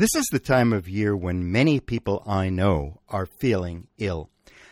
This is the time of year when many people I know are feeling ill.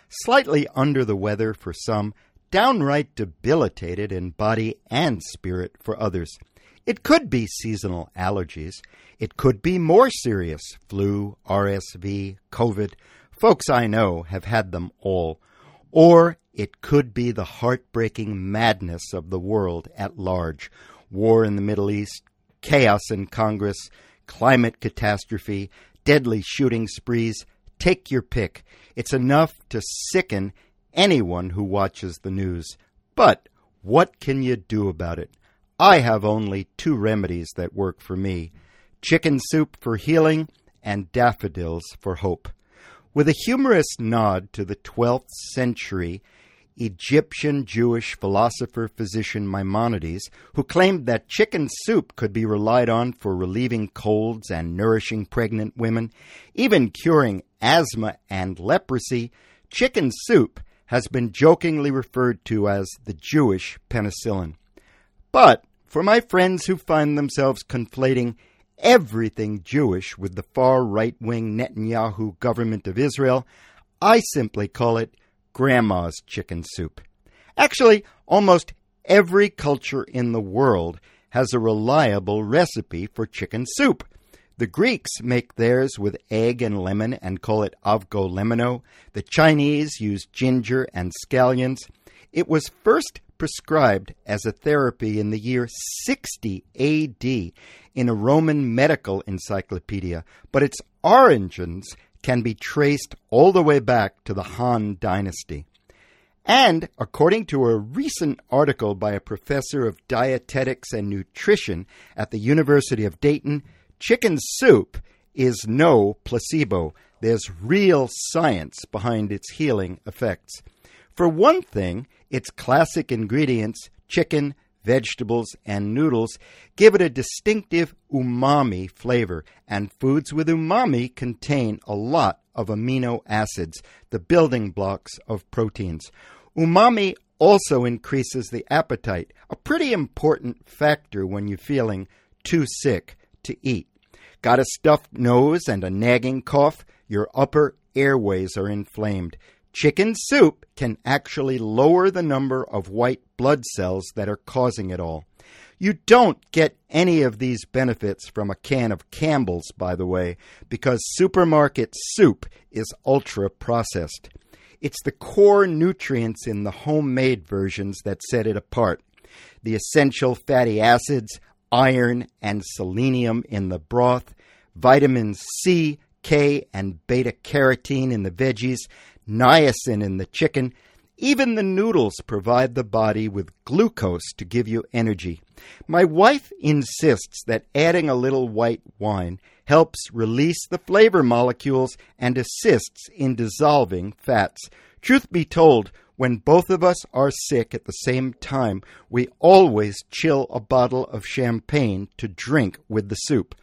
Slightly under the weather for some, downright debilitated in body and spirit for others. It could be seasonal allergies. It could be more serious flu, RSV, COVID. Folks I know have had them all. Or it could be the heartbreaking madness of the world at large war in the Middle East, chaos in Congress, climate catastrophe, deadly shooting sprees. Take your pick. It's enough to sicken anyone who watches the news. But what can you do about it? I have only two remedies that work for me chicken soup for healing and daffodils for hope. With a humorous nod to the 12th century Egyptian Jewish philosopher physician Maimonides, who claimed that chicken soup could be relied on for relieving colds and nourishing pregnant women, even curing asthma and leprosy, chicken soup has been jokingly referred to as the Jewish penicillin. But for my friends who find themselves conflating everything Jewish with the far right wing Netanyahu government of Israel, I simply call it grandma's chicken soup. Actually, almost every culture in the world has a reliable recipe for chicken soup. The Greeks make theirs with egg and lemon and call it avgolemono. The Chinese use ginger and scallions. It was first prescribed as a therapy in the year 60 AD in a Roman medical encyclopedia, but its origins can be traced all the way back to the Han Dynasty. And according to a recent article by a professor of dietetics and nutrition at the University of Dayton, chicken soup is no placebo. There's real science behind its healing effects. For one thing, its classic ingredients, chicken, vegetables, and noodles give it a distinctive umami flavor, and foods with umami contain a lot of amino acids, the building blocks of proteins. Umami also increases the appetite, a pretty important factor when you're feeling too sick to eat. Got a stuffed nose and a nagging cough? Your upper airways are inflamed. Chicken soup can actually lower the number of white blood cells that are causing it all. You don't get any of these benefits from a can of Campbell's, by the way, because supermarket soup is ultra processed. It's the core nutrients in the homemade versions that set it apart. The essential fatty acids, iron, and selenium in the broth, vitamins C, K, and beta carotene in the veggies, niacin in the chicken. Even the noodles provide the body with glucose to give you energy. My wife insists that adding a little white wine helps release the flavor molecules and assists in dissolving fats. Truth be told, when both of us are sick at the same time, we always chill a bottle of champagne to drink with the soup.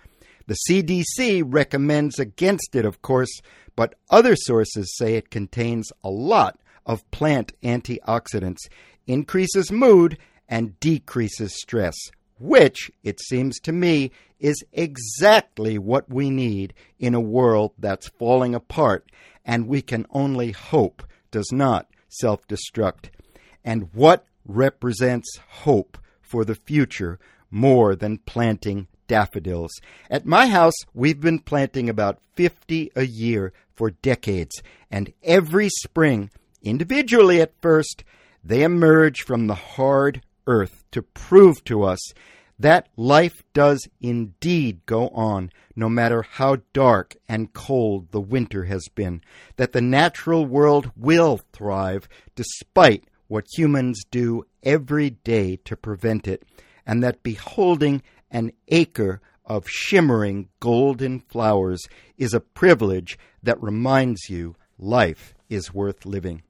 The CDC recommends against it, of course, but other sources say it contains a lot of plant antioxidants, increases mood, and decreases stress, which, it seems to me, is exactly what we need in a world that's falling apart and we can only hope does not self destruct. And what represents hope for the future more than planting daffodils. At my house, we've been planting about 50 a year for decades, and every spring, individually at first, they emerge from the hard earth to prove to us that life does indeed go on, no matter how dark and cold the winter has been, that the natural world will thrive despite what humans do every day to prevent it, and that beholding an acre of shimmering golden flowers is a privilege that reminds you life is worth living.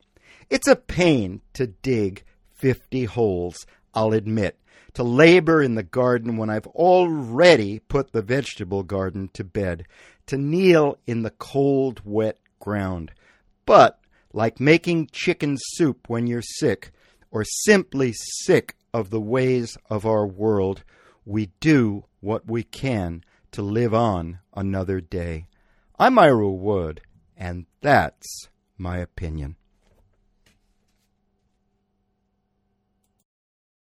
It's a pain to dig 50 holes, I'll admit, to labor in the garden when I've already put the vegetable garden to bed, to kneel in the cold, wet ground. But, like making chicken soup when you're sick, or simply sick of the ways of our world, we do what we can to live on another day. I'm Ira Wood, and that's my opinion.